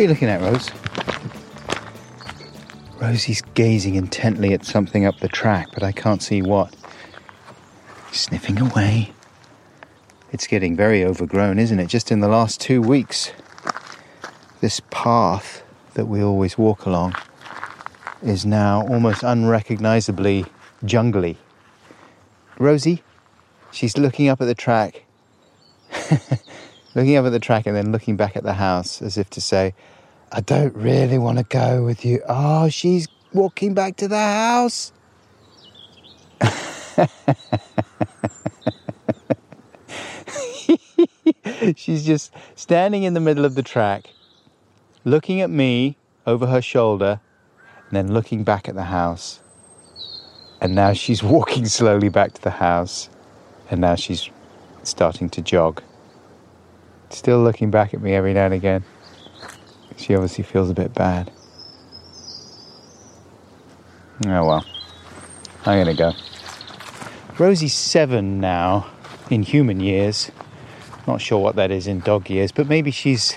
What are you looking at, Rose? Rosie's gazing intently at something up the track, but I can't see what. Sniffing away. It's getting very overgrown, isn't it? Just in the last two weeks, this path that we always walk along is now almost unrecognizably jungly. Rosie, she's looking up at the track, looking up at the track and then looking back at the house as if to say, I don't really want to go with you. Oh, she's walking back to the house. she's just standing in the middle of the track, looking at me over her shoulder, and then looking back at the house. And now she's walking slowly back to the house, and now she's starting to jog. Still looking back at me every now and again. She obviously feels a bit bad. Oh well. I'm gonna go. Rosie's seven now in human years. Not sure what that is in dog years, but maybe she's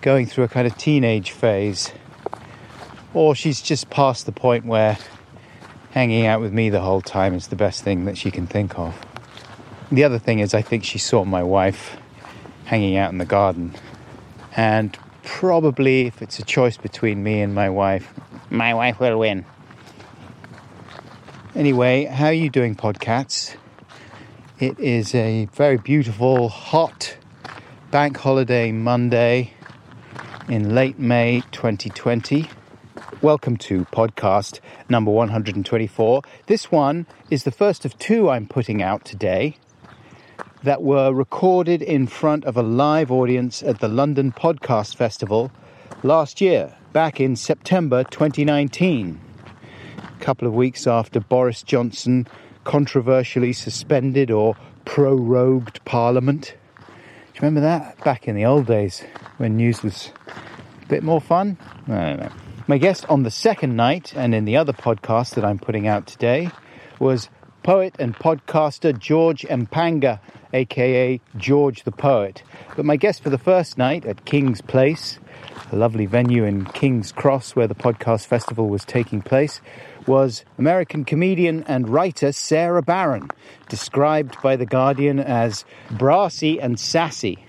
going through a kind of teenage phase. Or she's just past the point where hanging out with me the whole time is the best thing that she can think of. The other thing is, I think she saw my wife hanging out in the garden. And probably, if it's a choice between me and my wife, my wife will win. Anyway, how are you doing, Podcats? It is a very beautiful, hot bank holiday Monday in late May 2020. Welcome to podcast number 124. This one is the first of two I'm putting out today that were recorded in front of a live audience at the London Podcast Festival last year, back in September 2019. A couple of weeks after Boris Johnson controversially suspended or prorogued Parliament. Do you remember that? Back in the old days when news was a bit more fun? I don't know. My guest on the second night and in the other podcast that I'm putting out today was poet and podcaster George Mpanga, aka George the Poet. But my guest for the first night at King's Place, a lovely venue in King's Cross where the podcast festival was taking place, was American comedian and writer Sara Barron, described by The Guardian as brassy and sassy.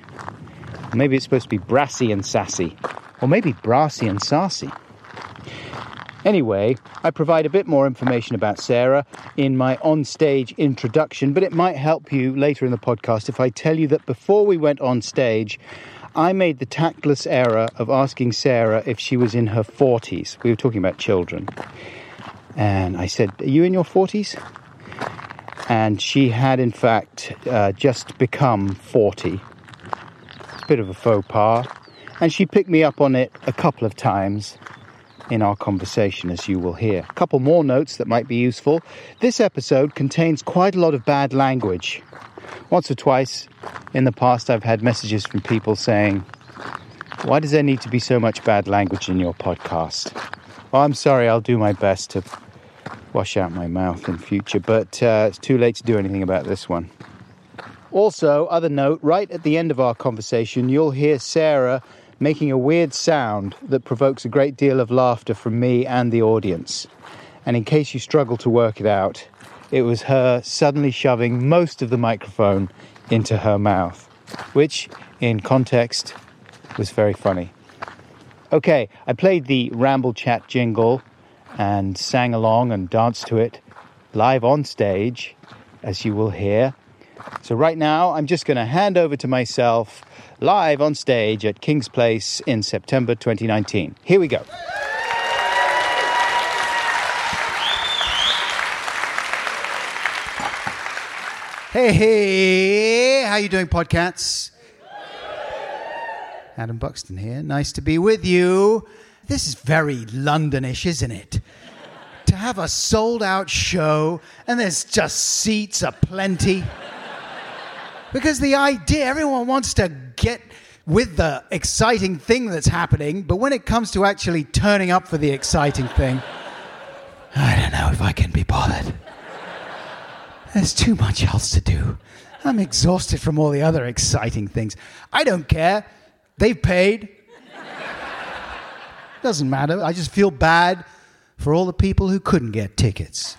Maybe it's supposed to be brassy and sassy, or maybe brassy and sassy. Anyway, I provide a bit more information about Sara in my on-stage introduction, but it might help you later in the podcast if I tell you that before we went on stage, I made the tactless error of asking Sara if she was in her 40s. We were talking about children. And I said, Are you in your 40s? And she had, in fact, uh, just become 40. It's a bit of a faux pas. And she picked me up on it a couple of times in our conversation, as you will hear. A couple more notes that might be useful. This episode contains quite a lot of bad language. Once or twice in the past, I've had messages from people saying, Why does there need to be so much bad language in your podcast? Well, I'm sorry, I'll do my best to wash out my mouth in future, but uh, it's too late to do anything about this one. Also, other note, right at the end of our conversation, you'll hear Sara making a weird sound that provokes a great deal of laughter from me and the audience. And in case you struggle to work it out, it was her suddenly shoving most of the microphone into her mouth, which, in context, was very funny. Okay, I played the Ramble Chat jingle and sang along and danced to it live on stage, as you will hear. So, right now, I'm just going to hand over to myself live on stage at King's Place in September 2019. Here we go. Hey, hey, how you doing, podcats? Adam Buxton here. Nice to be with you. This is very Londonish, isn't it? to have a sold out show and there's just seats aplenty. Because the idea, everyone wants to get with the exciting thing that's happening, but when it comes to actually turning up for the exciting thing, I don't know if I can be bothered. There's too much else to do. I'm exhausted from all the other exciting things. I don't care. They've paid. Doesn't matter. I just feel bad for all the people who couldn't get tickets,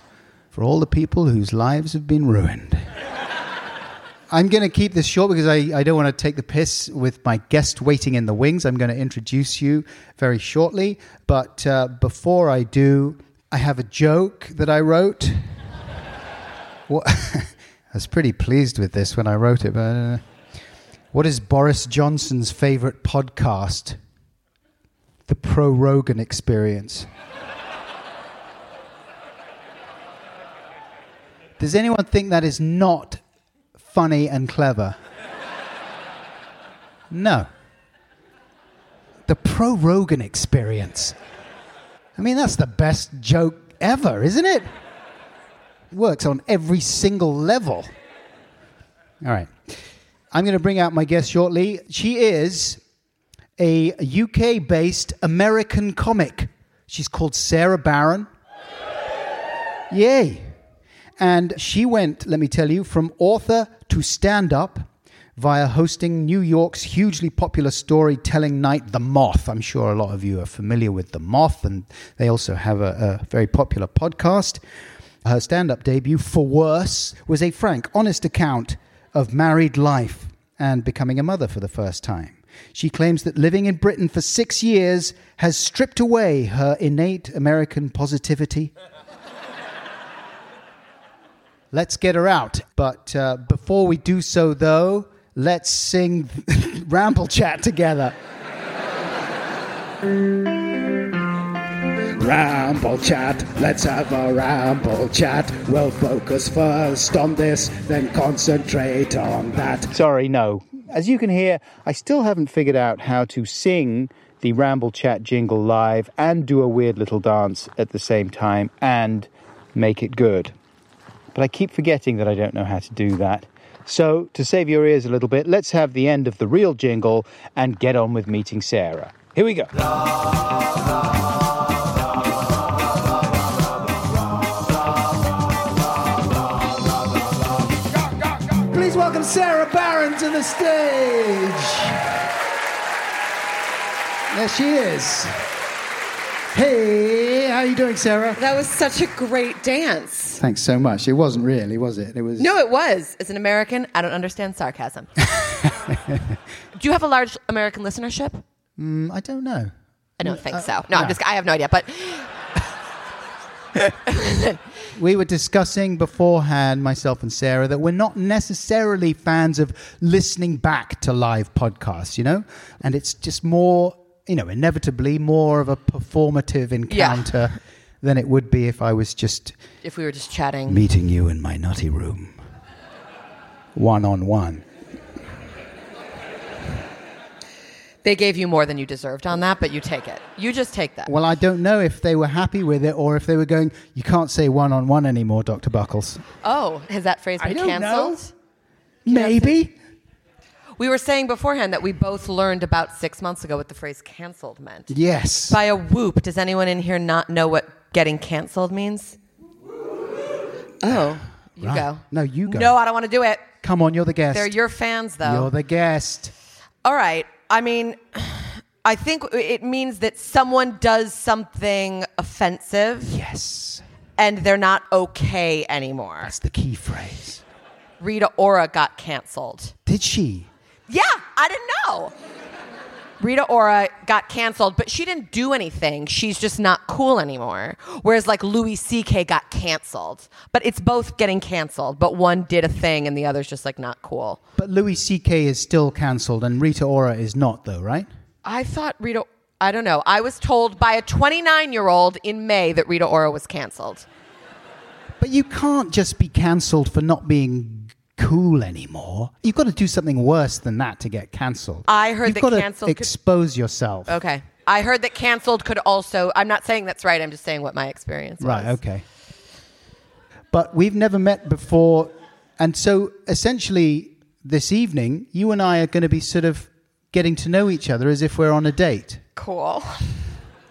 for all the people whose lives have been ruined. I'm going to keep this short because I, I don't want to take the piss with my guest waiting in the wings. I'm going to introduce you very shortly. But uh, before I do, I have a joke that I wrote. What, I was pretty pleased with this when I wrote it. But uh, what is Boris Johnson's favorite podcast? The Pro Rogan Experience. Does anyone think that is not funny and clever? No. The Pro Rogan Experience. I mean, that's the best joke ever, isn't it? Works on every single level. All right. I'm going to bring out my guest shortly. She is a UK based American comic. She's called Sara Barron. Yay. And she went, let me tell you, from author to stand up via hosting New York's hugely popular storytelling night, The Moth. I'm sure a lot of you are familiar with The Moth, and they also have a, a very popular podcast. Her stand up debut, For Worse, was a frank, honest account of married life and becoming a mother for the first time. She claims that living in Britain for six years has stripped away her innate American positivity. Let's get her out. But uh, before we do so, though, let's sing Ramble Chat together. Ramble chat, let's have a ramble chat. We'll focus first on this, then concentrate on that. Sorry, no. As you can hear, I still haven't figured out how to sing the Ramble Chat jingle live and do a weird little dance at the same time and make it good. But I keep forgetting that I don't know how to do that. So, to save your ears a little bit, let's have the end of the real jingle and get on with meeting Sara. Here we go. Please welcome Sara Barron to the stage. There she is. Hey, how are you doing, Sara? That was such a great dance. Thanks so much. It wasn't really, was it? It was. No, it was. As an American, I don't understand sarcasm. Do you have a large American listenership? Mm, I don't know. I don't think so. No, I'm just. I have no idea. But We were discussing beforehand, myself and Sara, that we're not necessarily fans of listening back to live podcasts, you know? And it's just more, you know, inevitably more of a performative encounter than it would be if I was just if we were just chatting, meeting you in my nutty room, one on one. they gave you more than you deserved on that, but you take it. You just take that. Well, I don't know if they were happy with it or if they were going, you can't say one on one anymore, Dr. Buckles. Oh, has that phrase been don't canceled? Maybe. We were saying beforehand that we both learned about six months ago what the phrase canceled meant. Yes. By a whoop, does anyone in here not know what getting canceled means? Oh, you Right. go. No, you go. No, I don't want to do it. Come on, you're the guest. They're your fans, though. You're the guest. All right. I mean, I think it means that someone does something offensive Yes. and they're not okay anymore. That's the key phrase. Rita Ora got canceled. Did she? Yeah, I didn't know. Rita Ora got canceled, but she didn't do anything. She's just not cool anymore. Whereas, like, Louis C.K. got canceled. But it's both getting canceled, but one did a thing and the other's just, like, not cool. But Louis C.K. is still cancelled and Rita Ora is not, though, right? I thought Rita, I don't know. I was told by a 29 year old in May that Rita Ora was canceled. But you can't just be cancelled for not being cool anymore. You've got to do something worse than that to get cancelled. I heard You've that got to cancelled could- expose yourself. Okay. I heard that canceled could also. I'm not saying that's right. I'm just saying what my experience was. Right, okay. But we've never met before. And so essentially, this evening, you and I are going to be sort of getting to know each other as if we're on a date. Cool.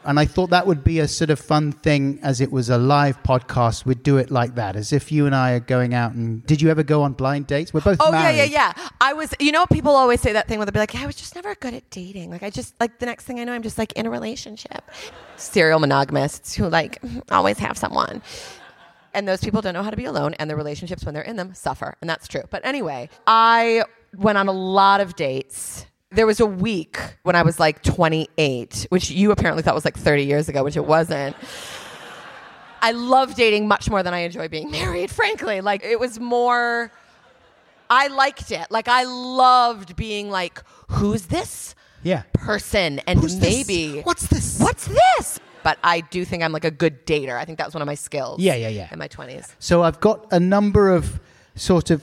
And I thought that would be a sort of fun thing as it was a live podcast. We'd do it like that, as if you and I are going out and. Did you ever go on blind dates? We're both Oh married. yeah, yeah, yeah. I was. You know, people always say that thing where they'll be like, "I was just never good at dating. Like, I just like the next thing I know, I'm just like in a relationship." Serial monogamists who like always have someone. And those people don't know how to be alone, and their relationships, when they're in them, suffer. And that's true. But anyway, I went on a lot of dates. There was a week when I was like 28, which you apparently thought was like 30 years ago, which it wasn't. I love dating much more than I enjoy being married, frankly. Like, it was more. I liked it. Like I loved being like, who's this Yeah. person? And Who's this? maybe What's this? What's this? But I do think I'm like a good dater. I think that was one of my skills. Yeah, yeah, yeah. In my twenties. So I've got a number of sort of.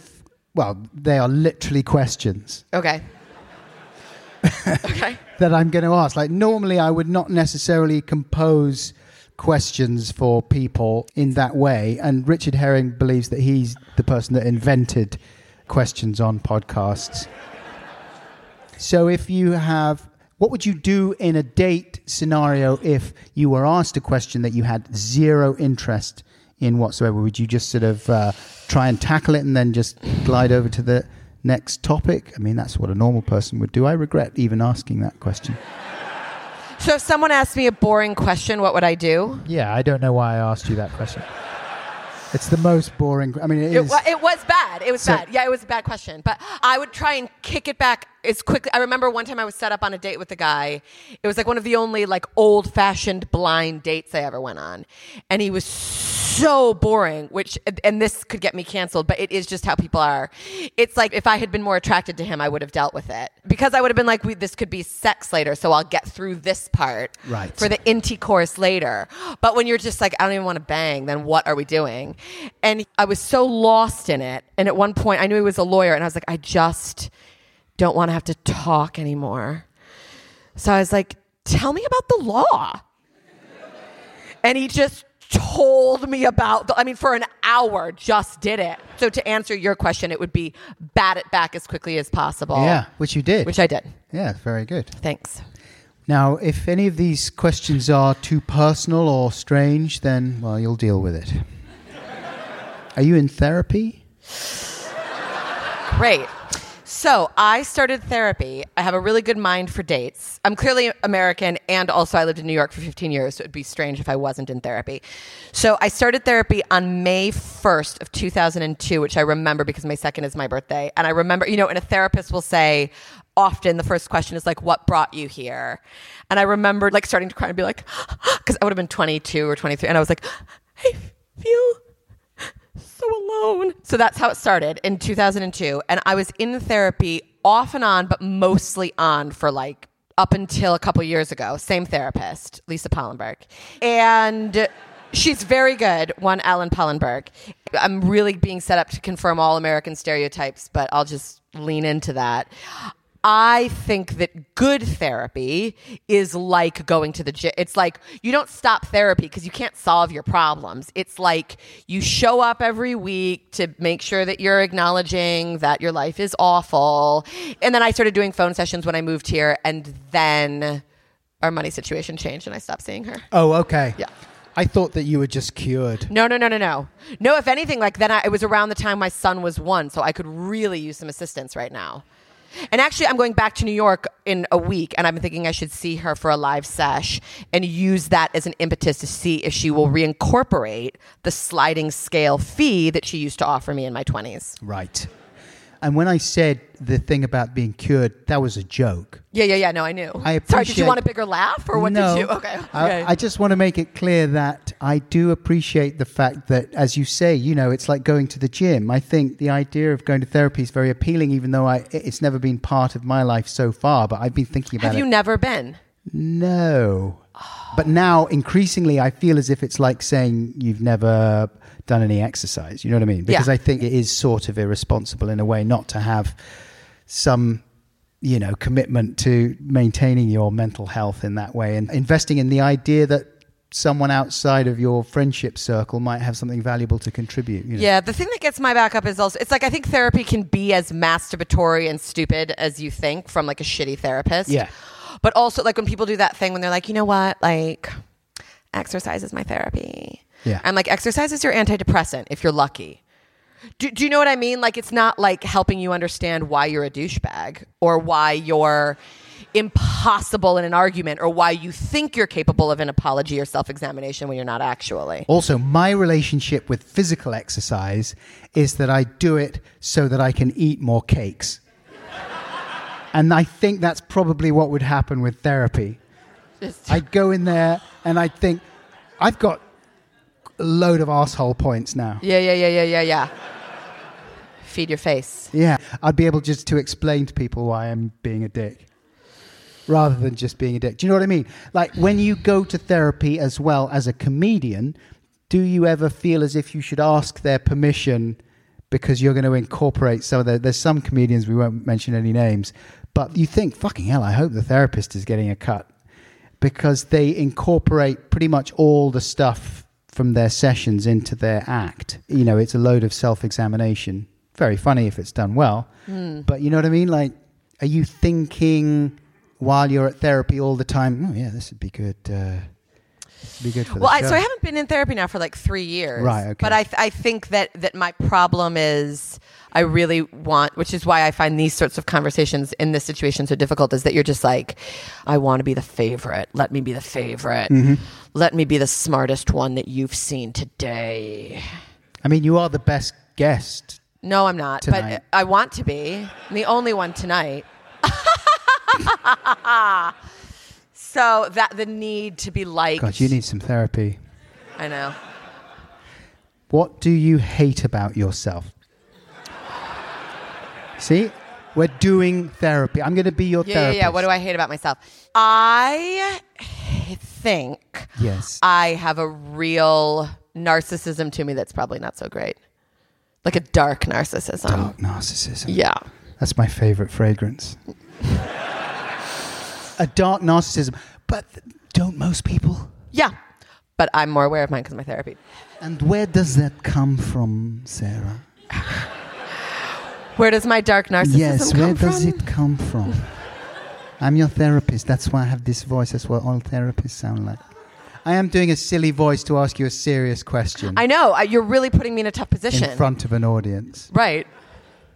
Well, they are literally questions. Okay. okay. that I'm going to ask. Like normally, I would not necessarily compose questions for people in that way. And Richard Herring believes that he's the person that invented questions on podcasts. So if you have, what would you do in a date scenario if you were asked a question that you had zero interest in whatsoever? Would you just sort of uh, try and tackle it and then just glide over to the next topic? I mean, that's what a normal person would do. I regret even asking that question. So if someone asked me a boring question, what would I do? Yeah, I don't know why I asked you that question. It's the most boring. I mean, it It, wa- it was bad. It was So- bad. Yeah, it was a bad question. But I would try and kick it back as quickly. I remember one time I was set up on a date with a guy. It was like one of the only like old fashioned blind dates I ever went on. And he was so boring, which, and this could get me canceled, but it is just how people are. It's like if I had been more attracted to him, I would have dealt with it. Because I would have been like, we, this could be sex later, so I'll get through this part Right. for the inti course later. But when you're just like, I don't even want to bang, then what are we doing? And I was so lost in it. And at one point, I knew he was a lawyer, and I was like, I just don't want to have to talk anymore. So I was like, tell me about the law. And he just told me about the, I mean, for an hour, just did it. So to answer your question, it would be bat it back as quickly as possible. yeah, which you did. Which I did. yeah, very good. Thanks. Now, if any of these questions are too personal or strange, then, well, you'll deal with it. Are you in therapy? Great. So I started therapy. I have a really good mind for dates. I'm clearly American, and also I lived in New York for 15 years, so it'd be strange if I wasn't in therapy. So I started therapy on May 1st of 2002, which I remember because May 2nd is my birthday. And I remember, you know, and a therapist will say, often the first question is like, what brought you here? And I remember like starting to cry and be like, because I would have been 22 or 23, and I was like, I feel so alone. So that's how it started in 2002. And I was in therapy off and on, but mostly on for like up until a couple years ago. Same therapist, Lisa Pollenberg. And she's very good, one Ellen Pollenberg. I'm really being set up to confirm all American stereotypes, but I'll just lean into that. I think that good therapy is like going to the gym. It's like you don't stop therapy because you can't solve your problems. It's like you show up every week to make sure that you're acknowledging that your life is awful. And then I started doing phone sessions when I moved here, and then our money situation changed and I stopped seeing her. Oh, okay. Yeah. I thought that you were just cured. No, no, no, no, no. No, if anything, like then I, it was around the time my son was one, so I could really use some assistance right now. And actually, I'm going back to New York in a week, and I'm thinking I should see her for a live sesh and use that as an impetus to see if she will reincorporate the sliding scale fee that she used to offer me in my 20s. Right. And when I said the thing about being cured, that was a joke. Yeah, yeah, yeah. No, I knew. I Sorry, did you want a bigger laugh, or what no, did you? Okay, okay. I, I just want to make it clear that I do appreciate the fact that, as you say, you know, it's like going to the gym. I think the idea of going to therapy is very appealing, even though I, it's never been part of my life so far. But I've been thinking about it. Have you never been? no, But now, increasingly, I feel as if it's like saying you've never done any exercise. You know what I mean? Because Yeah. I think it is sort of irresponsible in a way not to have some, you know, commitment to maintaining your mental health in that way and investing in the idea that someone outside of your friendship circle might have something valuable to contribute. You know? Yeah, the thing that gets my back up is also it's like I think therapy can be as masturbatory and stupid as you think from like a shitty therapist. Yeah. But also like when people do that thing when they're like, you know what, like exercise is my therapy. Yeah. I'm like exercise is your antidepressant if you're lucky. Do, do you know what I mean? Like it's not like helping you understand why you're a douchebag or why you're impossible in an argument or why you think you're capable of an apology or self-examination when you're not actually. Also, my relationship with physical exercise is that I do it so that I can eat more cakes. And I think that's probably what would happen with therapy. I'd go in there and I'd think, I've got a load of asshole points now. Yeah, yeah, yeah, yeah, yeah, yeah. Feed your face. Yeah, I'd be able just to explain to people why I'm being a dick rather than just being a dick. Do you know what I mean? Like when you go to therapy as well as a comedian, do you ever feel as if you should ask their permission because you're going to incorporate some of the, there's some comedians, we won't mention any names, but you think, fucking hell, I hope the therapist is getting a cut because they incorporate pretty much all the stuff from their sessions into their act. You know, it's a load of self examination. Very funny if it's done well. But you know what I mean? Like, are you thinking while you're at therapy all the time, oh, yeah, this would be good? Uh, be good for Well, I, so I haven't been in therapy now for like three years. Right, okay. But I, th- I think that, that my problem is I really want, which is why I find these sorts of conversations in this situation so difficult, is that you're just like, I want to be the favorite. Let me be the favorite. Mm-hmm. Let me be the smartest one that you've seen today. I mean, you are the best guest. No, I'm not. Tonight. But I want to be. I'm the only one tonight. so that the need to be liked. God, you need some therapy. I know. What do you hate about yourself? See, we're doing therapy. I'm going to be your Yeah, yeah, yeah. What do I hate about myself? I think Yes. I have a real narcissism to me that's probably not so great. Like a dark narcissism. Dark narcissism. Yeah. That's my favorite fragrance. A dark narcissism. But don't most people? Yeah. But I'm more aware of mine because of my therapy. And where does that come from, Sara? Where does my dark narcissism come from? yes, where from? does it come from? I'm your therapist. That's why I have this voice. That's what all therapists sound like. I am doing a silly voice to ask you a serious question I know. You're really putting me in a tough position. in front of an audience. Right.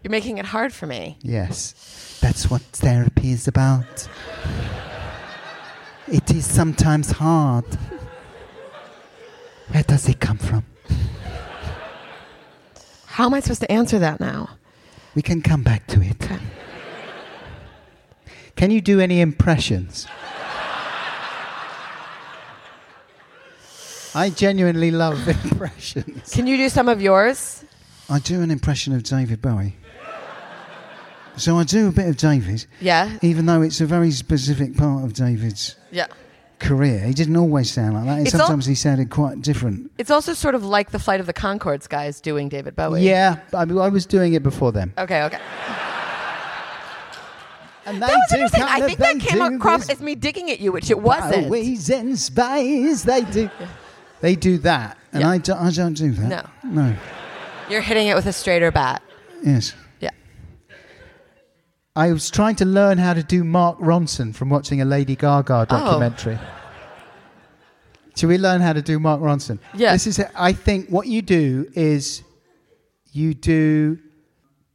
You're making it hard for me. Yes, that's what therapy is about. It is sometimes hard. Where does it come from? How am I supposed to answer that now? We can come back to it. Okay. Can you do any impressions? I genuinely love impressions. Can you do some of yours? I do an impression of David Bowie. So I do a bit of David, Yeah. even though it's a very specific part of David's Yeah. career. He didn't always sound like that. It's al- Sometimes he sounded quite different. It's also sort of like the Flight of the Conchords guys doing David Bowie. Yeah, I, mean, I was doing it before them. Okay, okay. And they That was do interesting. I think that they came do across this as me digging at you, which it wasn't. Bowies and space, they do. They do that, and Yeah. I, do, I don't do that. No. No. You're hitting it with a straighter bat. Yes. I was trying to learn how to do Mark Ronson from watching a Lady Gaga oh. documentary. Should we learn how to do Mark Ronson? Yeah. This is. I think what you do is you do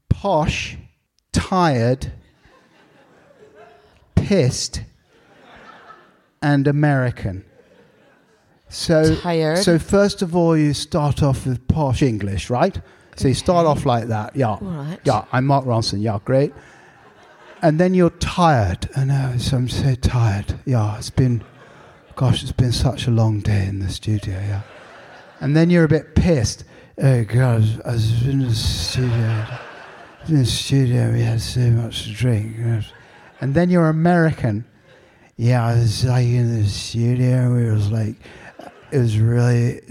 posh, tired, pissed, and American. So Tired. So first of all, you start off with posh English, right? So you start off like that. Yeah. Right. Yeah. I'm Mark Ronson. Yeah. Great. And then you're tired. And so I'm so tired. Yeah. It's been, gosh, it's been such a long day in the studio. Yeah. And then you're a bit pissed. Oh God, I was in the studio. In the studio, we had so much to drink. And then you're American. Yeah, I was like in the studio. It was like it was really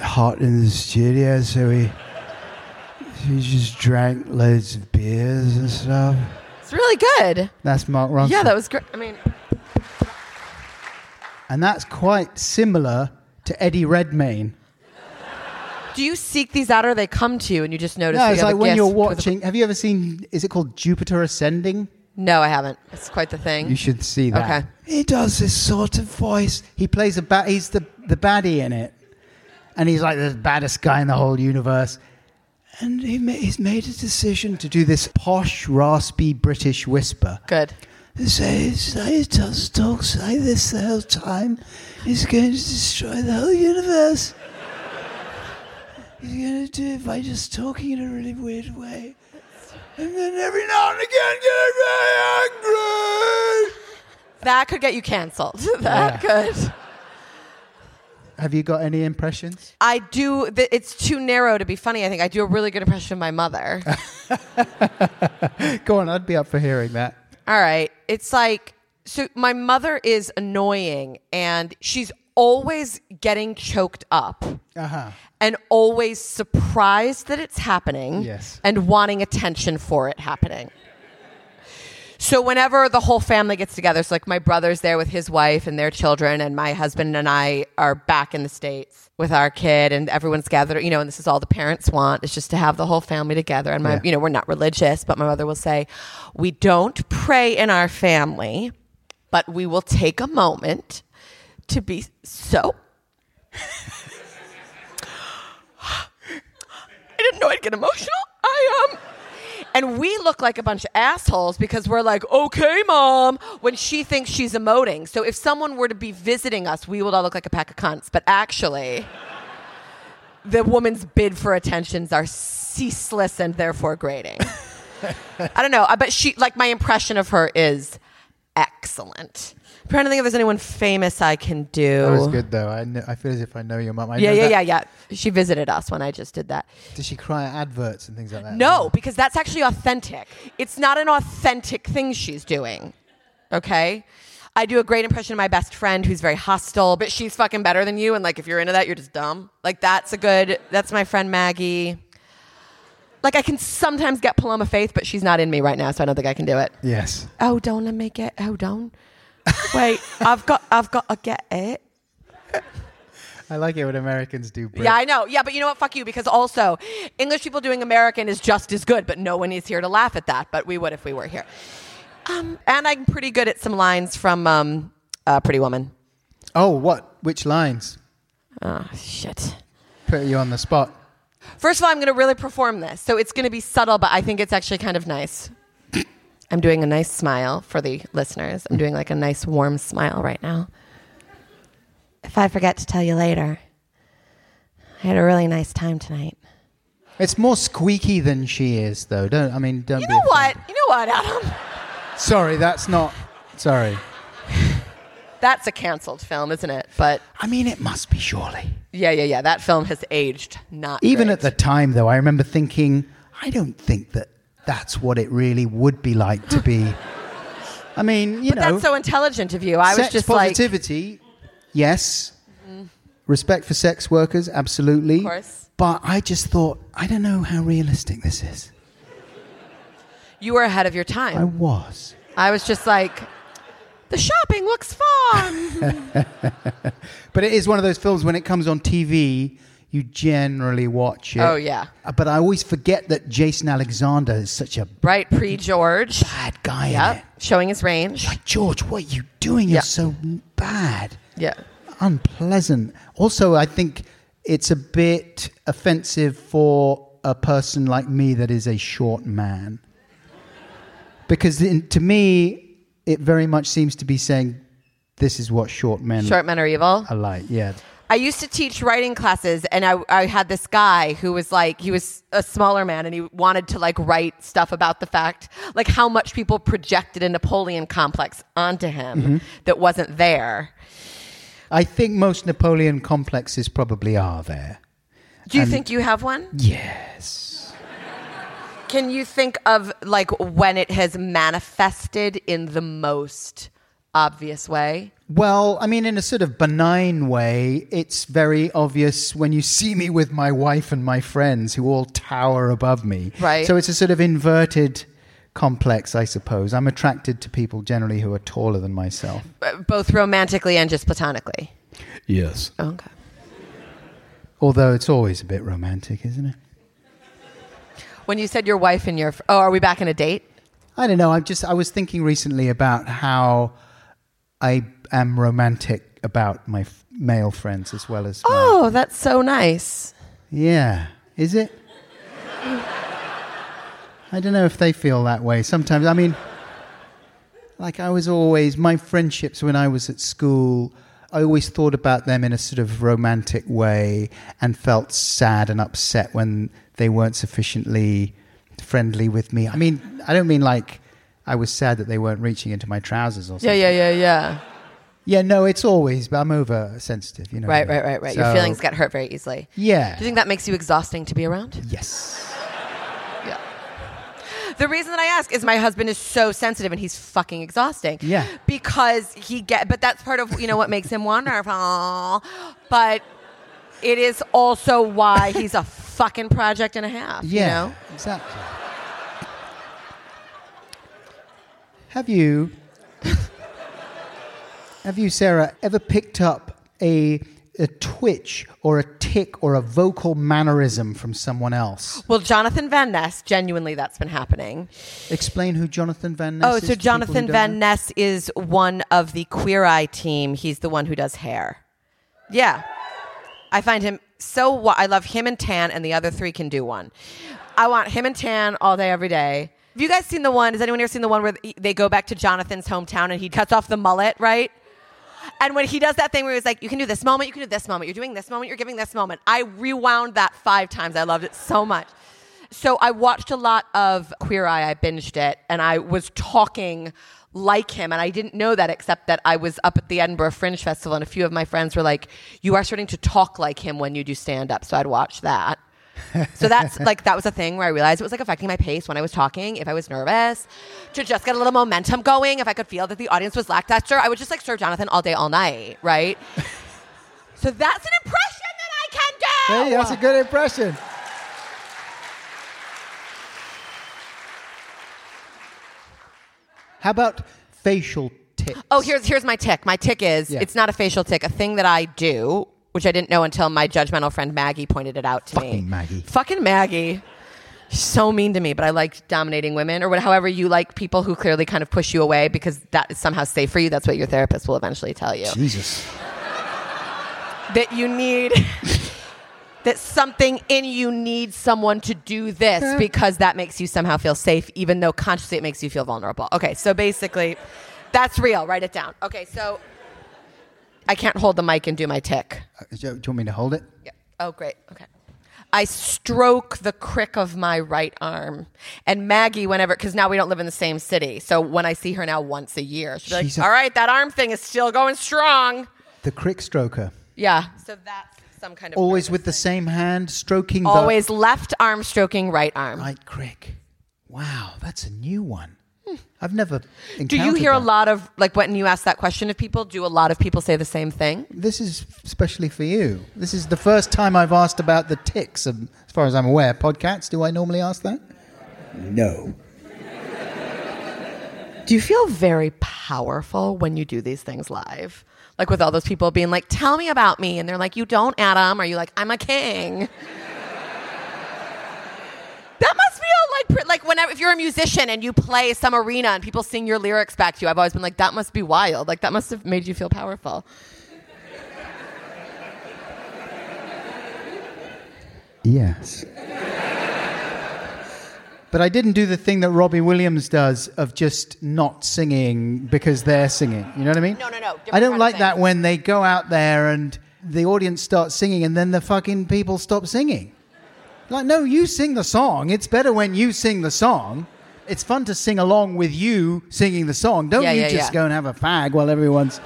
hot in the studio, so we we just drank loads of beers and stuff. It's really good. That's Mark Ronson. Yeah, that was great. I mean, and that's quite similar to Eddie Redmayne. do you seek these out or they come to you and you just notice? No, it's like when you're for the- watching. Have you ever seen? Is it called Jupiter Ascending? No, I haven't. It's quite the thing. You should see that. Okay. He does this sort of voice. He plays a bad. He's the the baddie in it, and he's like the baddest guy in the whole universe. And he ma- he's made a decision to do this posh, raspy British whisper. Good. He says he just talks like this the whole time. He's going to destroy the whole universe. He's going to do it by just talking in a really weird way. And then every now and again get very angry. That could get you canceled. that could. Have you got any impressions? I do. th- It's too narrow to be funny. I think I do a really good impression of my mother. Go on, I'd be up for hearing that. All right. It's like, so my mother is annoying and she's always getting choked up Uh huh. and always surprised that it's happening Yes. and wanting attention for it happening. So whenever the whole family gets together, so like my brother's there with his wife and their children, and my husband and I are back in the states with our kid, and everyone's gathered. You know, and this is all the parents want is just to have the whole family together. And my, Yeah. you know, we're not religious, but my mother will say, "We don't pray in our family, but we will take a moment to be so." I didn't know I'd get emotional. I um and we look like a bunch of assholes because we're like, okay, mom, when she thinks she's emoting. So if someone were to be visiting us, we would all look like a pack of cunts. But actually, the woman's bid for attentions are ceaseless and therefore grating. I don't know, but she like my impression of her is excellent. I'm trying to think if there's anyone famous I can do. That was good though. I, kn- I feel as if I know your mum. I Yeah, know yeah, that- yeah, yeah. She visited us when I just did that. Does she cry at adverts and things like that? No, because that's actually authentic. It's not an authentic thing she's doing. Okay? I do a great impression of my best friend who's very hostile, but she's fucking better than you. And like, if you're into that, you're just dumb. Like, that's a good, that's my friend Maggie. Like, I can sometimes get Paloma Faith, but she's not in me right now, so I don't think I can do it. Yes. Oh, don't let me get, oh, don't. Wait, I've got, I've got to get it. I like it when Americans do. Brit. Yeah, I know. Yeah, but you know what? Fuck you. Because also, English people doing American is just as good, but no one is here to laugh at that. But we would if we were here. Um, and I'm pretty good at some lines from um, uh, Pretty Woman. Oh, what? Which lines? Oh, shit. Put you on the spot. First of all, I'm going to really perform this. So it's going to be subtle, but I think it's actually kind of nice. I'm doing a nice smile for the listeners. I'm doing like a nice warm smile right now. If I forget to tell you later, I had a really nice time tonight. It's more squeaky than she is, though. Don't I mean? Don't You know what? You know what, Adam? Sorry, that's not. Sorry. That's a canceled film, isn't it? But I mean, it must be surely. yeah, yeah, yeah. That film has aged not Even great. at the time, though, I remember thinking, I don't think that that's what it really would be like to be. I mean, you know. But know, that's so intelligent of you. I was sex just like, positivity, yes. Respect for sex workers, absolutely. Of course. But I just thought, I don't know how realistic this is. you were ahead of your time. I was. I was just like, the shopping looks fun. But it is one of those films when it comes on TV, you generally watch it. Oh, yeah. Uh, But I always forget that Jason Alexander is such a right pre George. bad guy it. Showing his range. Like, George, what are you doing? You're Yeah. so bad. Yeah. Unpleasant. Also, I think it's a bit offensive for a person like me that is a short man. Because in, to me, it very much seems to be saying this is what short men Short men are evil. are like. Yeah. I used to teach writing classes, and I, I had this guy who was like, he was a smaller man, and he wanted to like write stuff about the fact, like how much people projected a Napoleon complex onto him mm-hmm. that wasn't there. I think most Napoleon complexes probably are there. Do you And- think you have one? Yes. Can you think of like when it has manifested in the most obvious way? Well, I mean, in a sort of benign way, it's very obvious when you see me with my wife and my friends who all tower above me. Right. So it's a sort of inverted complex, I suppose. I'm attracted to people generally who are taller than myself. Uh, both romantically and just platonically. Yes. Oh, okay. Although it's always a bit romantic, isn't it? When you said your wife and your, fr- oh, are we back in a date? I don't know. I'm just I was thinking recently about how I am romantic about my f- male friends as well as my Oh, that's so nice. Yeah. Is it? I don't know if they feel that way. Sometimes, I mean, like I was always, my friendships when I was at school, I always thought about them in a sort of romantic way and felt sad and upset when they weren't sufficiently friendly with me. I mean, I don't mean like I was sad that they weren't reaching into my trousers or something. Yeah, yeah, yeah, yeah. Yeah, no, it's always, but I'm oversensitive, you know. Right, right, right, right. Your feelings get hurt very easily. Yeah. Do you think that makes you exhausting to be around? Yes. Yeah. The reason that I ask is my husband is so sensitive and he's fucking exhausting. Yeah. Because he get, but that's part of you know what makes him wonderful. But it is also why he's a fucking project and a half. Yeah, You know. exactly. Have you, have you, Sara, ever picked up a a twitch or a tick or a vocal mannerism from someone else? Well, Jonathan Van Ness, genuinely, that's been happening. Explain who Jonathan Van Ness Oh, is. so to people who Jonathan Van. Ness is one of the Queer Eye team. He's the one who does hair. Yeah. I find him so I love him and Tan and the other three can do one. I want him and Tan all day every day. Have you guys seen the one? Has anyone here seen the one where they go back to Jonathan's hometown and he cuts off the mullet, right? And when he does that thing where he's like, you can do this moment, you can do this moment, you're doing this moment, you're giving this moment. I rewound that five times. I loved it so much. So I watched a lot of Queer Eye. I binged it, and I was talking like him, and I didn't know that except that I was up at the Edinburgh Fringe Festival, and a few of my friends were like, "You are starting to talk like him when you do stand up." So I'd watch that. So that's like that was a thing where I realized it was like affecting my pace when I was talking. If I was nervous, to just get a little momentum going, if I could feel that the audience was lackluster, I would just like serve Jonathan all day, all night, right? so that's an impression that I can do. Hey, that's a good impression. How about facial ticks? Oh, here's here's my tick. My tick is Yeah. it's not a facial tick. A thing that I do, which I didn't know until my judgmental friend Maggie pointed it out to me. Fucking Maggie. Fucking Maggie. She's so mean to me, but I like dominating women, or what, however you like people who clearly kind of push you away because that is somehow safe for you. That's what your therapist will eventually tell you. Jesus. That you need. that something in you needs someone to do this because that makes you somehow feel safe, even though consciously it makes you feel vulnerable. Okay, so basically, that's real. Write it down. Okay, so I can't hold the mic and do my tick. Uh, Do you do you want me to hold it? Yeah. Oh, great. Okay. I stroke the crick of my right arm. And Maggie, whenever, because now we don't live in the same city. So when I see her now once a year, she'll She's like, a- all right, that arm thing is still going strong. The crick stroker. Yeah. So that's some kind of. Always nervous with the same hand, stroking Always left arm stroking right arm. right crick. Wow, that's a new one. I've never encountered Do you hear a lot of, like when you ask that question of people, do a lot of people say the same thing? This is especially for you. This is the first time I've asked about the ticks, um, as far as I'm aware. Podcasts, do I normally ask that? No. Do you feel very powerful when you do these things live? Like with all those people being like, tell me about me. And they're like, you don't, Adam. Are you like, I'm a king? that must like, whenever, if you're a musician and you play some arena and people sing your lyrics back to you, I've always been like, that must be wild. Like that must have made you feel powerful. Yes. But I didn't do the thing that Robbie Williams does of just not singing because they're singing. You know what I mean? No, no, no. Different I don't like that when they go out there and the audience starts singing and then the fucking people stop singing. Like, no, you sing the song. It's better when you sing the song. It's fun to sing along with you singing the song. Don't Yeah, you yeah, just yeah. go and have a fag while everyone's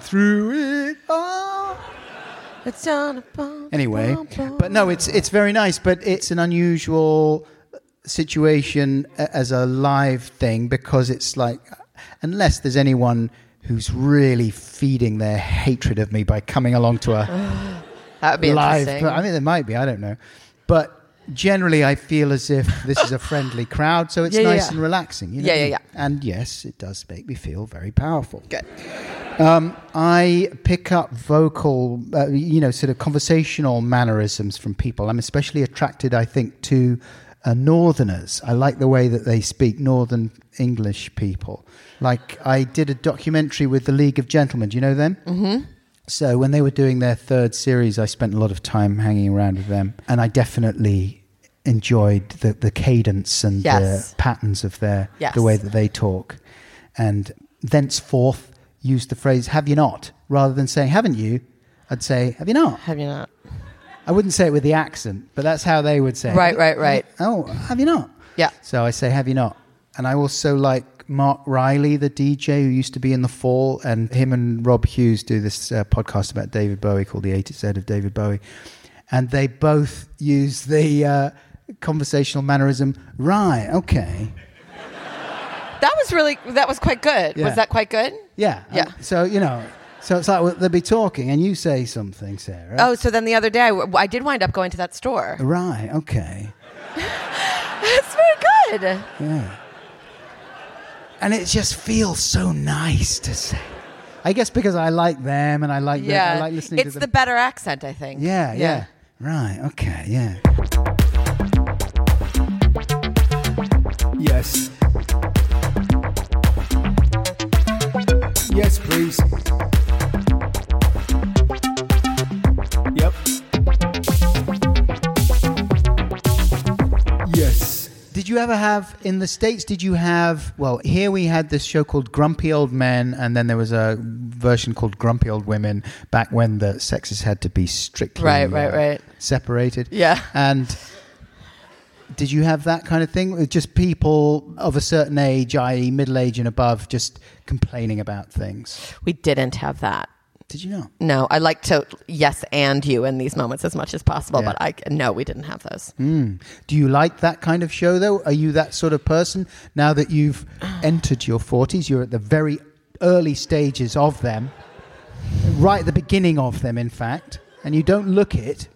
through it all. It's on a bum, Anyway, bum, bum. but no, it's it's very nice, but it's an unusual situation a- as a live thing because it's like unless there's anyone who's really feeding their hatred of me by coming along to a That would be live. interesting. I mean, there might be. I don't know, but generally, I feel as if this is a friendly crowd, so it's Yeah, nice yeah. and relaxing. You know? Yeah, yeah, yeah. And yes, it does make me feel very powerful. Good. I pick up vocal, uh, you know, sort of conversational mannerisms from people. I'm especially attracted, I think, to uh, Northerners. I like the way that they speak, Northern English people. Like, I did a documentary with the League of Gentlemen. Do you know them? Mm-hmm. So, when they were doing their third series, I spent a lot of time hanging around with them. And I definitely enjoyed the, the cadence and Yes. the patterns of their, Yes. the way that they talk. And thenceforth, use the phrase "have you not" rather than saying "haven't you." I'd say "have you not." Have you not? I wouldn't say it with the accent, but that's how they would say. it. Right, right, right. Oh, have you not? Yeah. So I say "have you not," and I also like Mark Riley, the DJ who used to be in the Fall, and him and Rob Hughes do this uh, podcast about David Bowie called "The A to Z of David Bowie," and they both use the uh, conversational mannerism. Right. Okay. That was really, that was quite good. Yeah. Was that quite good? Yeah. Yeah. Um, so you know, so it's like well, they'll be talking, and you say something, Sara. Oh, so then the other day, I, I did wind up going to that store. Right. Okay. That's very good. Yeah. And it just feels so nice to say. I guess because I like them and I like the, I like listening it's to them. It's the better accent, I think. yeah, yeah, Right. Okay. Yeah. Yes. Yes, please. You ever have in the states? Did you have? Well, here we had this show called Grumpy Old Men, and then there was a version called Grumpy Old Women. Back when the sexes had to be strictly Right, right, uh, right. separated. Yeah. And did you have that kind of thing? With Just people of a certain age, i.e., middle age and above, just complaining about things. We didn't have that. Did you not? No, I like to yes and you in these moments as much as possible, Yeah. but I no, we didn't have those. Hmm. Do you like that kind of show, though? Are you that sort of person now that you've entered your 40s? You're at the very early stages of them, right at the beginning of them, in fact, and you don't look it.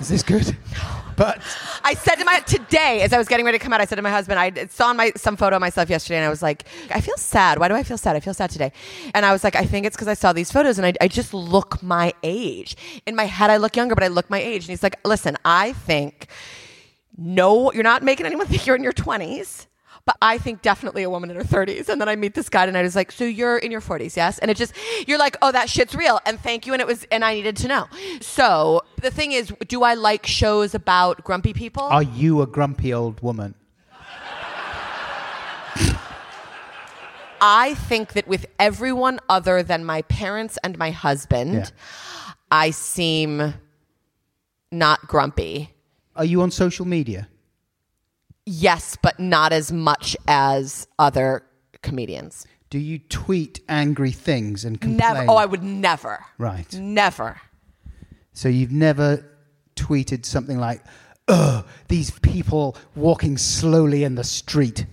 Is this good? But I said to my today as I was getting ready to come out, I said to my husband, I saw my some photo of myself yesterday, and I was like, I feel sad. Why do I feel sad? I feel sad today, and I was like, I think it's because I saw these photos, and I, I just look my age. In my head, I look younger, but I look my age. And he's like, Listen, I think no, you're not making anyone think you're in your twenties. But I think definitely a woman in her 30s. And then I meet this guy and I was like, So you're in your 40s, yes? And it just, you're like, Oh, that shit's real. And thank you. And it was, and I needed to know. So the thing is, do I like shows about grumpy people? are you a grumpy old woman? I think that with everyone other than my parents and my husband, Yeah. I seem not grumpy. Are you on social media? Yes, but not as much as other comedians. Do you tweet angry things and complain? Never. Oh, I would never. Right. Never. So you've never tweeted something like, "Ugh, these people walking slowly in the street.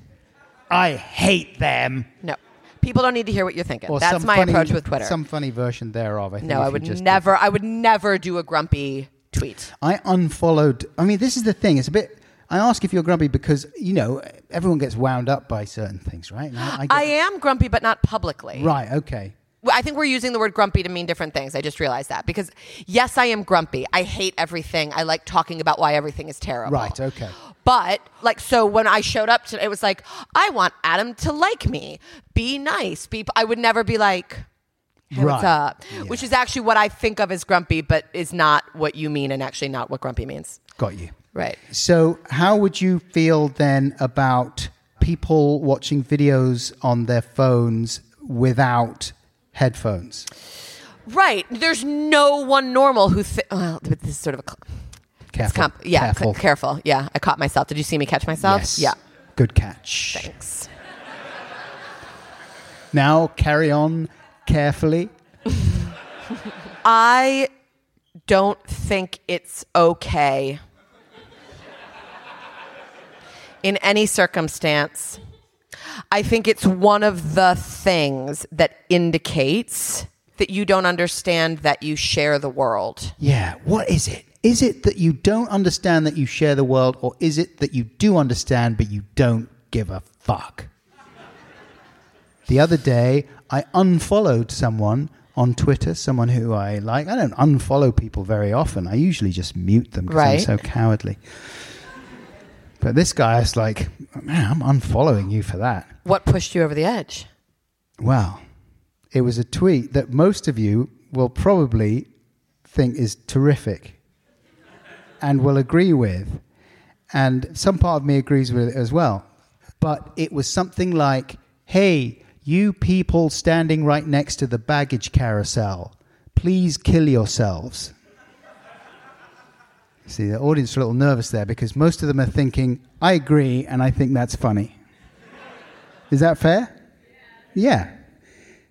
I hate them." No. People don't need to hear what you're thinking. Or That's my funny- approach with Twitter. Some funny version thereof. I think no, I would just never. I would never do a grumpy tweet. I unfollowed. I mean, this is the thing. It's a bit. I ask if you're grumpy because you know everyone gets wound up by certain things, right? And I, I am grumpy, but not publicly. Right. Okay. I think we're using the word grumpy to mean different things. I just realized that because yes, I am grumpy. I hate everything. I like talking about why everything is terrible. Right. Okay. But like, so when I showed up today, it was like, I want Adam to like me, be nice, be. I would never be like, Hey, what's Right. up? Which is actually what I think of as grumpy, but is not what you mean, and actually not what grumpy means. Got you. Right. So, how would you feel then about people watching videos on their phones without headphones? Right. There's no one normal who. Th- well, this is sort of a. Careful. comp- yeah, Careful. c- careful. Yeah, I caught myself. Did you see me catch myself? Yes. Yeah. Good catch. Thanks. Now carry on carefully. I don't think it's okay in any circumstance I think it's one of the things that indicates that you don't understand that you share the world. Yeah, what is it? Is it that you don't understand that you share the world, or is it that you do understand but you don't give a fuck? The other day, I unfollowed someone on Twitter, someone who I like. I don't unfollow people very often. I usually just mute them because Right. I'm so cowardly. But this guy is like, man, I'm unfollowing you for that. What pushed you over the edge? Well, it was a tweet that most of you will probably think is terrific and will agree with. And some part of me agrees with it as well. But it was something like, hey, you people standing right next to the baggage carousel, please kill yourselves. See, the audience are a little nervous there because most of them are thinking, I agree, and I think that's funny. Is that fair? Yeah.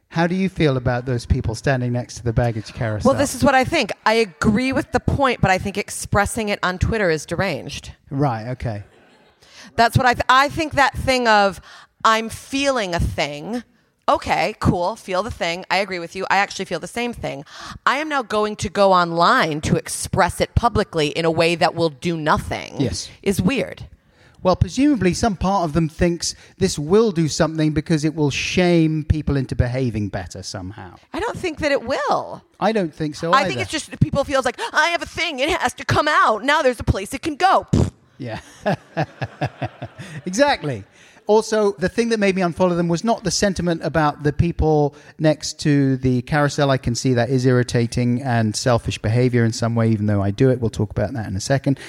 How do you feel about those people standing next to the baggage carousel? Well, this is what I think. I agree with the point, but I think expressing it on Twitter is deranged. right. Okay. That's what I th- I think that thing of I'm feeling a thing. Okay, cool. Feel the thing. I agree with you. I actually feel the same thing. I am now going to go online to express it publicly in a way that will do nothing. Yes. Is weird. Well, presumably, some part of them thinks this will do something because it will shame people into behaving better somehow. I don't think that it will. I don't think so. I think it's just people feels like I have a thing. It has to come out. Now there's a place it can go. Yeah. exactly. Also, the thing that made me unfollow them was not the sentiment about the people next to the carousel. I can see that is irritating and selfish behavior in some way, even though I do it. We'll talk about that in a second.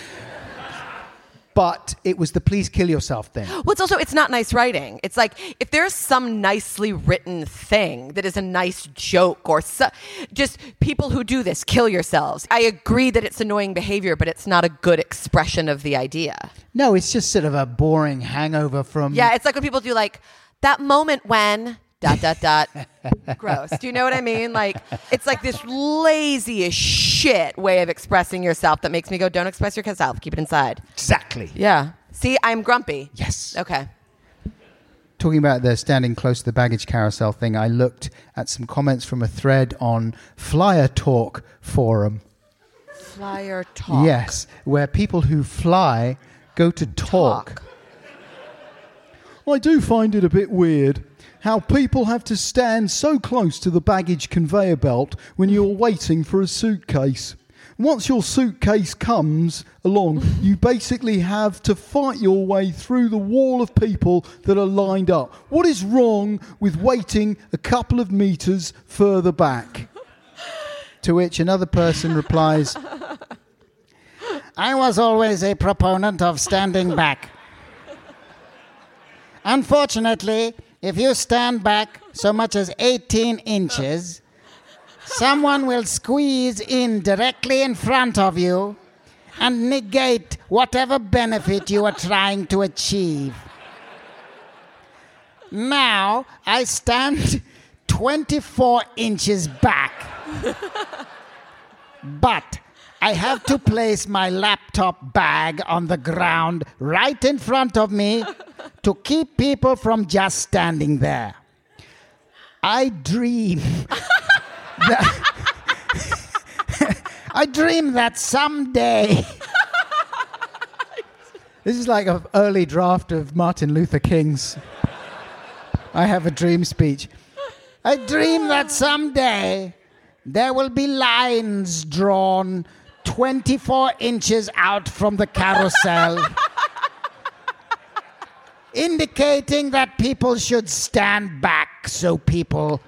But it was the please kill yourself thing. Well, it's also it's not nice writing. It's like if there's some nicely written thing that is a nice joke or so, just people who do this kill yourselves. I agree that it's annoying behavior, but it's not a good expression of the idea. No, it's just sort of a boring hangover from. Yeah, it's like when people do like that moment when dot dot dot gross. Do you know what I mean? Like it's like this lazy as shit way of expressing yourself that makes me go, don't express yourself, keep it inside. Exactly. Yeah. See, I'm grumpy. Yes. Okay. Talking about the standing close to the baggage carousel thing, I looked at some comments from a thread on Flyer Talk forum. Flyer talk. Yes, where people who fly go to talk. I do find it a bit weird how people have to stand so close to the baggage conveyor belt when you're waiting for a suitcase. Once your suitcase comes along, you basically have to fight your way through the wall of people that are lined up. What is wrong with waiting a couple of meters further back? To which another person replies, I was always a proponent of standing back. Unfortunately, if you stand back so much as 18 inches, someone will squeeze in directly in front of you and negate whatever benefit you are trying to achieve. Now I stand 24 inches back. But I have to place my laptop bag on the ground right in front of me to keep people from just standing there. I dream I dream that someday This is like an early draft of Martin Luther King's I have a dream speech. I dream that someday there will be lines drawn 24 inches out from the carousel, indicating that people should stand back so people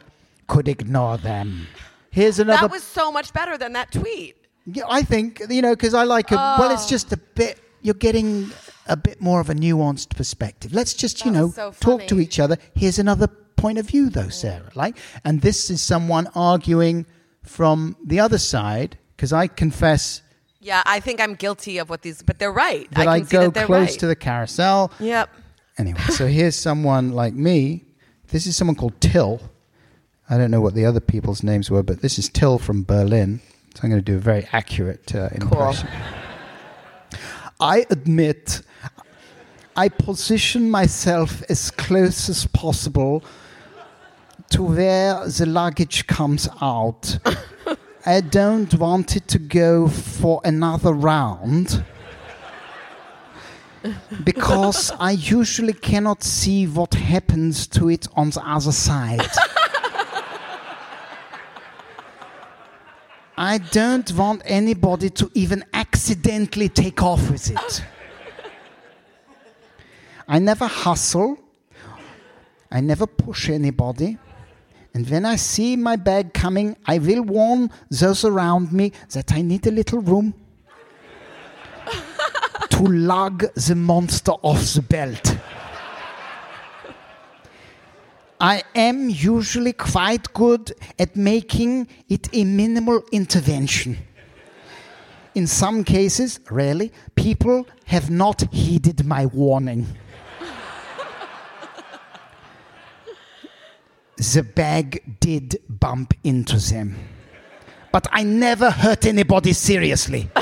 could ignore them. Here's another. That was so much better than that tweet. Yeah, I think you know because I like a well. Oh. It's just a bit. You're getting a bit more of a nuanced perspective. Let's just you know so talk to each other. Here's another point of view, though, Sara. Like, and this is someone arguing from the other side because I confess Yeah, I think I'm guilty of what these, but they're right. that I I, go that close right. to the carousel. Yep. Anyway, so here's someone like me. This is someone called Till. I don't know what the other people's names were, but this is Till from Berlin. So I'm going to do a very accurate uh, impression. I admit I position myself as close as possible to where the luggage comes out. I don't want it to go for another round because I usually cannot see what happens to it on the other side. I don't want anybody to even accidentally take off with it. I never hustle. I never push anybody. And when I see my bag coming, I will warn those around me that I need a little room to lug the monster off the belt. I am usually quite good at making it a minimal intervention. In some cases, rarely, people have not heeded my warning. The bag did bump into them. But I never hurt anybody seriously.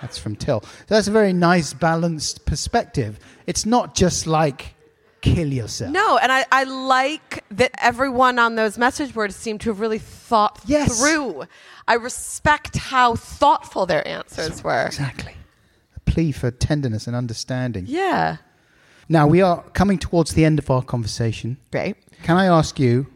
That's from Till. So that's a very nice, balanced perspective. It's not just like kill yourself. No, and I, I like that everyone on those message boards seemed to have really thought Yes. through. I respect how thoughtful their answers were. Exactly. A plea for tenderness and understanding. Yeah. Now, we are coming towards the end of our conversation. Great. Can I ask you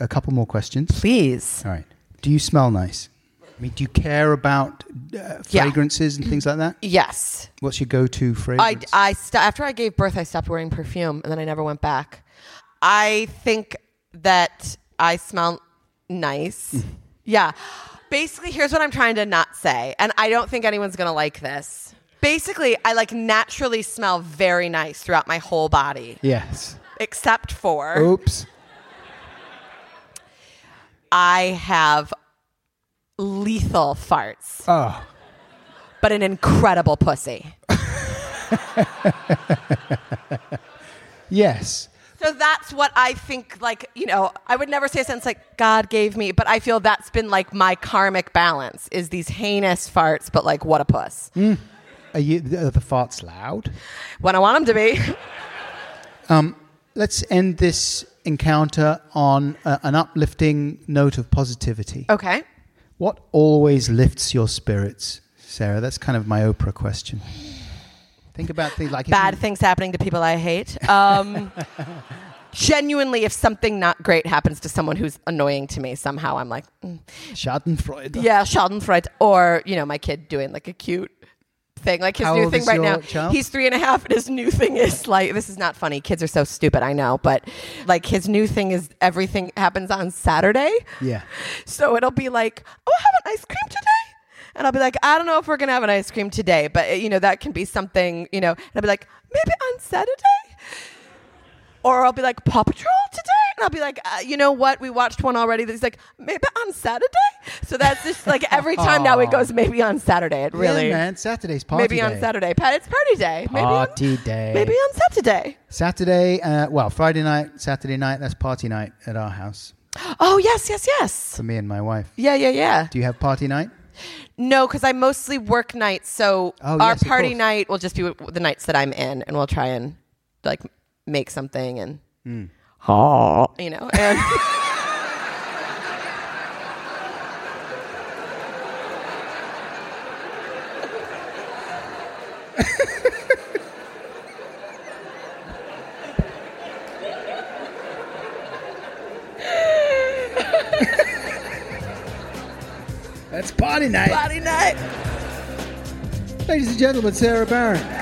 a couple more questions? Please. All right. Do you smell nice? I mean, do you care about uh, Yeah. fragrances and things like that? Yes. What's your go-to I, fragrance? I st- after I gave birth, I stopped wearing perfume, and then I never went back. I think that I smell nice. yeah. Basically, here's what I'm trying to not say, and I don't think anyone's gonna like this. Basically, I like naturally smell very nice throughout my whole body, yes. Except for Oops. I have lethal farts, Oh. but an incredible pussy. Yes. So that's what I think, like, you know, I would never say a sentence like, God gave me, but I feel that's been like my karmic balance is these heinous farts, but like, what a puss. Mm. Are you are the farts loud? When I want them to be. Um, Let's end this encounter on a, an uplifting note of positivity. Okay. What always lifts your spirits, Sara? That's kind of my Oprah question. Think about things like Bad things happening to people I hate. Um, genuinely, if something not great happens to someone who's annoying to me, somehow I'm like, mm, Schadenfreude. yeah, Schadenfreude. Or, you know, my kid doing like a cute thing. Like his How new thing right now. child? He's three and a half, and his new thing is like, this is not funny. Kids are so stupid, I know. But like his new thing is everything happens on Saturday. Yeah. So it'll be like, oh, have an ice cream today? And I'll be like, I don't know if we're gonna have an ice cream today, but you know that can be something, you know. And I'll be like, maybe on Saturday, or I'll be like, Paw Patrol today, I'll be like, uh, you know what? We watched one already. That's like maybe on Saturday. So that's just like every time now it goes maybe on Saturday. It really, Yeah, man. Saturday's party maybe on day. Saturday. Pa- It's party day. Maybe Party on, day. Maybe on Saturday. Saturday, uh, well, Friday night, Saturday night, that's party night at our house Oh yes, yes, yes. for me and my wife. Yeah, yeah, yeah. Do you have party night? No, because I mostly work nights, so Oh, our yes, of party course. night will just be w- the nights that I'm in, and we'll try and like make something and Hmm. you know. And That's party night. party night. Ladies and gentlemen, Sara Barron.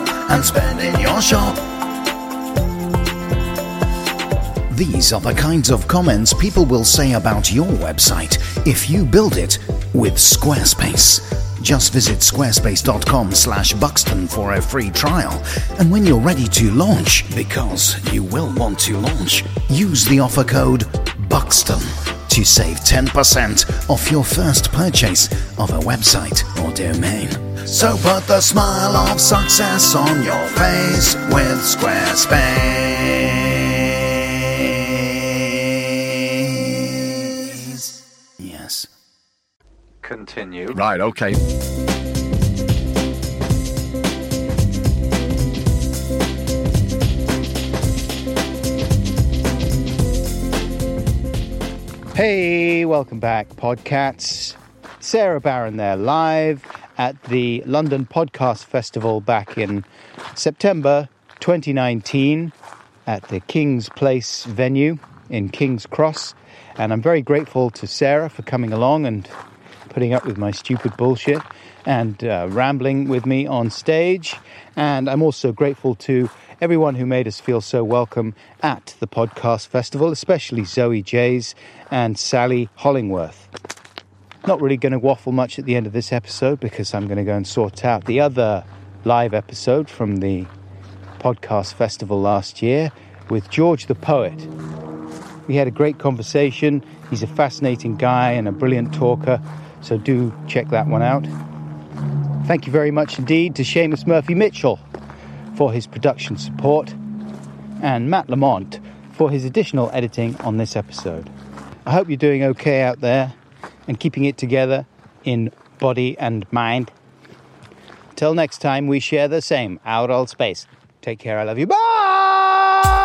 and spend in your shop. These are the kinds of comments people will say about your website if you build it with Squarespace. Just visit squarespace.com slash Buxton for a free trial. And when you're ready to launch, because you will want to launch, use the offer code Buxton to save 10% off your first purchase of a website or domain. So put the smile of success on your face with Squarespace. Yes. Continue. Right, okay. Hey, welcome back, Podcats. Sara Barron there, live at the London Podcast Festival back in September 2019 at the King's Place venue in King's Cross. And I'm very grateful to Sara for coming along and putting up with my stupid bullshit and uh, rambling with me on stage. And I'm also grateful to everyone who made us feel so welcome at the podcast festival, especially Zoe Jays and Sally Hollingworth. Not really going to waffle much at the end of this episode because I'm going to go and sort out the other live episode from the podcast festival last year with George the Poet. We had a great conversation. He's a fascinating guy and a brilliant talker, so do check that one out. Thank you very much indeed to Seamus Murphy Mitchell for his production support and Matt Lamont for his additional editing on this episode. I hope you're doing okay out there and keeping it together in body and mind. Till next time, we share the same out all space. Take care. I love you. Bye.